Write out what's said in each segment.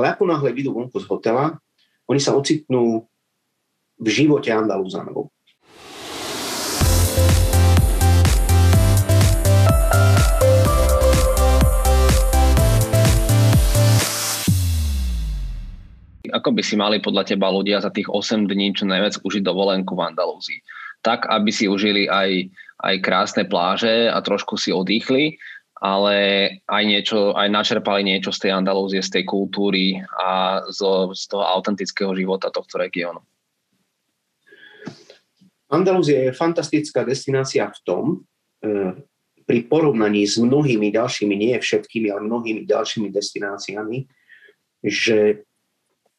Ale ako náhle vyjdú vonku z hotela, oni sa ocitnú v živote Andalúzanov. Ako by si mali podľa teba ľudia za tých 8 dní čo najviac užiť dovolenku v Andalúzii? Tak, aby si užili aj, aj krásne pláže a trošku si odýchli, ale aj niečo, aj načerpali niečo z tej Andalúzie, z tej kultúry a zo, z toho autentického života tohto regiónu. Andalúzia je fantastická destinácia v tom, e, pri porovnaní s mnohými ďalšími, nie všetkými, ale mnohými ďalšími destináciami, že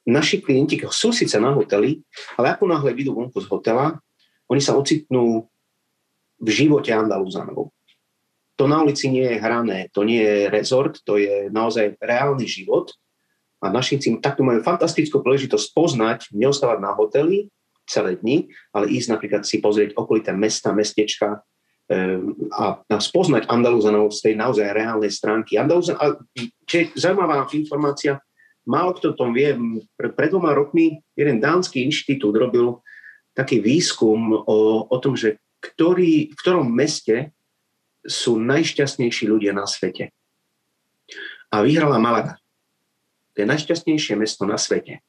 naši klienti sú síce na hoteli, ale ako náhle vyjdú vonku z hotela, oni sa ocitnú v živote Andalúzanov. To na ulici nie je hrané, to nie je rezort, to je naozaj reálny život. A naši takto majú fantastickú príležitosť poznať, neostávať na hoteli celé dni, ale ísť napríklad si pozrieť okolité mesta, mestečka um, a, spoznať Andalúzanov z tej naozaj reálnej stránky. Andalúzan, a, je zaujímavá informácia, málo kto tom vie, pred dvoma rokmi jeden dánsky inštitút robil taký výskum o, o tom, že ktorý, v ktorom meste sú najšťastnejší ľudia na svete. A vyhrala Malaga. To je najšťastnejšie mesto na svete.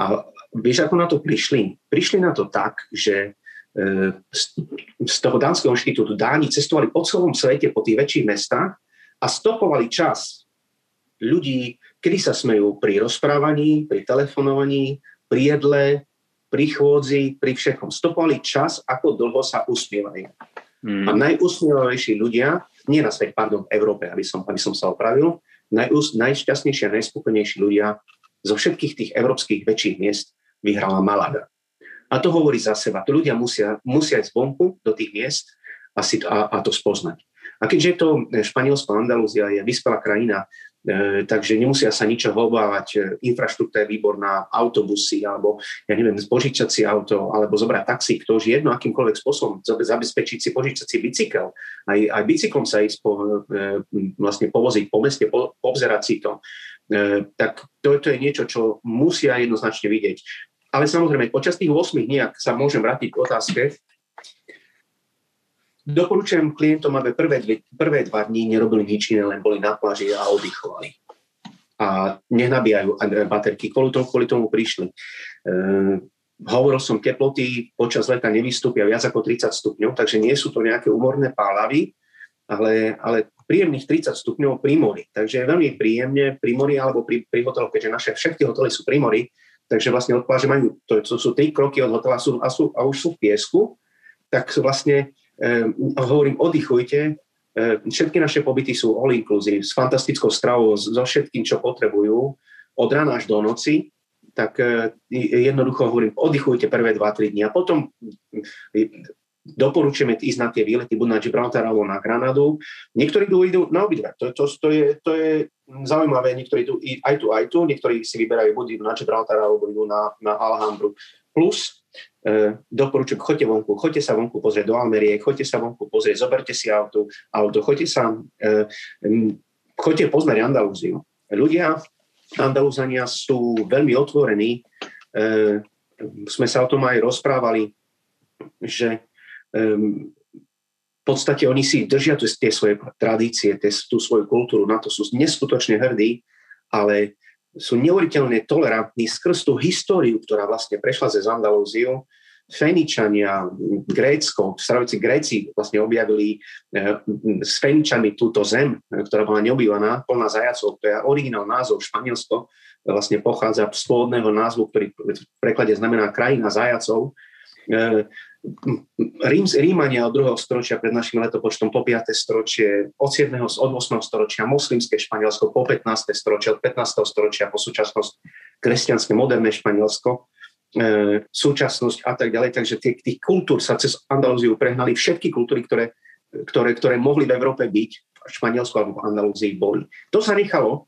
A vieš, ako na to prišli? Prišli na to tak, že e, z toho dánskeho inštitútu Dáni cestovali po celom svete, po tých väčších mestách a stopovali čas ľudí, kedy sa smejú pri rozprávaní, pri telefonovaní, pri jedle, pri chôdzi, pri všetkom. Stopovali čas, ako dlho sa uspievajú. Mm. A najúsmievavejší ľudia, nie na svete, pardon, v Európe, aby som, aby som sa opravil, najús, najšťastnejší a najspokojnejší ľudia zo všetkých tých európskych väčších miest vyhrala Malaga. A to hovorí za seba. To ľudia musia, musia ísť vonku do tých miest a, si a, a to spoznať. A keďže je to Španielsko, Andalúzia je vyspelá krajina, E, takže nemusia sa ničoho obávať. E, infraštruktúra je výborná, autobusy, alebo ja neviem, požičať si auto, alebo zobrať taxík, to už jedno akýmkoľvek spôsobom, zabezpečiť si, požičať si bicykel, aj, aj bicyklom sa ísť po, e, vlastne povoziť po meste, po, povzerať si to. Tak to, to je niečo, čo musia jednoznačne vidieť. Ale samozrejme, počas tých 8 dní, ak sa môžem vrátiť k otázke, Doporučujem klientom, aby prvé, dve, prvé dva dní nerobili nič iné, len boli na pláži a oddychovali. A nenabíjajú baterky, kvôli tomu, kvôli tomu prišli. E, hovoril som, teploty počas leta nevystúpia viac ako 30 stupňov, takže nie sú to nejaké umorné pálavy, ale, ale príjemných 30 stupňov pri mori. Takže veľmi príjemne pri mori alebo pri, pri hoteloch, keďže naše všetky hotely sú pri mori, takže vlastne od pláže majú, to, to sú tri kroky od hotela sú, a, sú, a už sú v piesku, tak sú vlastne hovorím, oddychujte, ehm, všetky naše pobyty sú all inclusive, s fantastickou stravou, so všetkým, čo potrebujú, od rána až do noci, tak ehm, jednoducho hovorím, oddychujte prvé 2-3 dní a potom doporučujeme ísť na tie výlety, buď na Gibraltar alebo na Granadu. Niektorí tu idú na obidve. To, to, to, je, to je zaujímavé. Niektorí idú aj tu, aj tu. Niektorí si vyberajú buď idú na Gibraltar alebo idú na, na Alhambru. Plus e, doporučujem, choďte vonku, choďte sa vonku pozrieť do Almerie, choďte sa vonku pozrieť, zoberte si auto, auto choďte sa, e, choďte poznať Andalúziu. Ľudia, Andalúzania sú veľmi otvorení, e, sme sa o tom aj rozprávali, že e, v podstate oni si držia tie svoje tradície, tú svoju kultúru, na to sú neskutočne hrdí, ale sú neuveriteľne tolerantní skrz tú históriu, ktorá vlastne prešla ze Andalúziu. Feničania, Grécko, starovici Gréci vlastne objavili eh, s Feničami túto zem, eh, ktorá bola neobývaná, plná zajacov. To je originál názov Španielsko, vlastne pochádza z pôvodného názvu, ktorý v preklade znamená krajina zajacov. Eh, Rím, Rímania od 2. storočia pred našim letopočtom po 5. storočie, od 7. od 8. storočia moslimské Španielsko, po 15. storočia, od 15. storočia po súčasnosť kresťanské moderné Španielsko, e, súčasnosť a tak ďalej. Takže tých, tých kultúr sa cez Andalúziu prehnali všetky kultúry, ktoré, ktoré, ktoré mohli v Európe byť, v Španielsku alebo v Andalúzii boli. To sa nechalo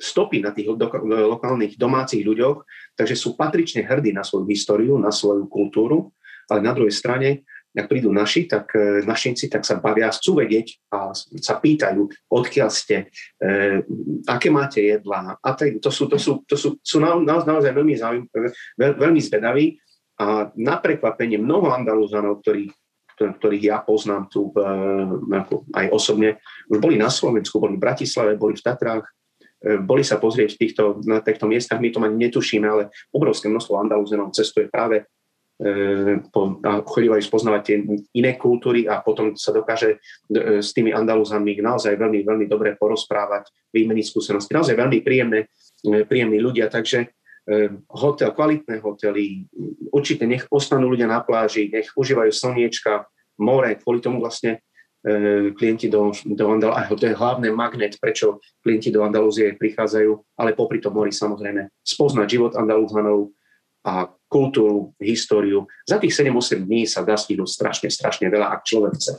stopy na tých lokálnych domácich ľuďoch, takže sú patrične hrdí na svoju históriu, na svoju kultúru ale na druhej strane ak prídu naši, tak e, našinci tak sa bavia, chcú vedieť a sa pýtajú, odkiaľ ste, e, aké máte jedlá. A to, to sú, to sú, to sú, sú na, na, naozaj veľmi, zaujím, veľ, veľmi zvedaví a na prekvapenie mnoho Andaluzanov, ktorí, ktorých ja poznám tu ako aj osobne, už boli na Slovensku, boli v Bratislave, boli v Tatrách, e, boli sa pozrieť v týchto, na týchto miestach, my to ani netušíme, ale obrovské množstvo Andaluzanov cestuje práve E, a chodívajú spoznávať tie iné kultúry a potom sa dokáže e, s tými Andaluzami naozaj veľmi, veľmi dobre porozprávať, vymeniť skúsenosti. Naozaj veľmi príjemné, e, príjemní ľudia, takže hotel, kvalitné hotely, určite nech ostanú ľudia na pláži, nech užívajú slniečka, more, kvôli tomu vlastne klienti do, do Andal, a to je hlavný magnet, prečo klienti do Andalúzie prichádzajú, ale popri tom mori samozrejme spoznať život Andalúzanov, a kultúru, históriu. Za tých 7-8 dní sa dá stihnúť strašne, strašne veľa, ak človek chce.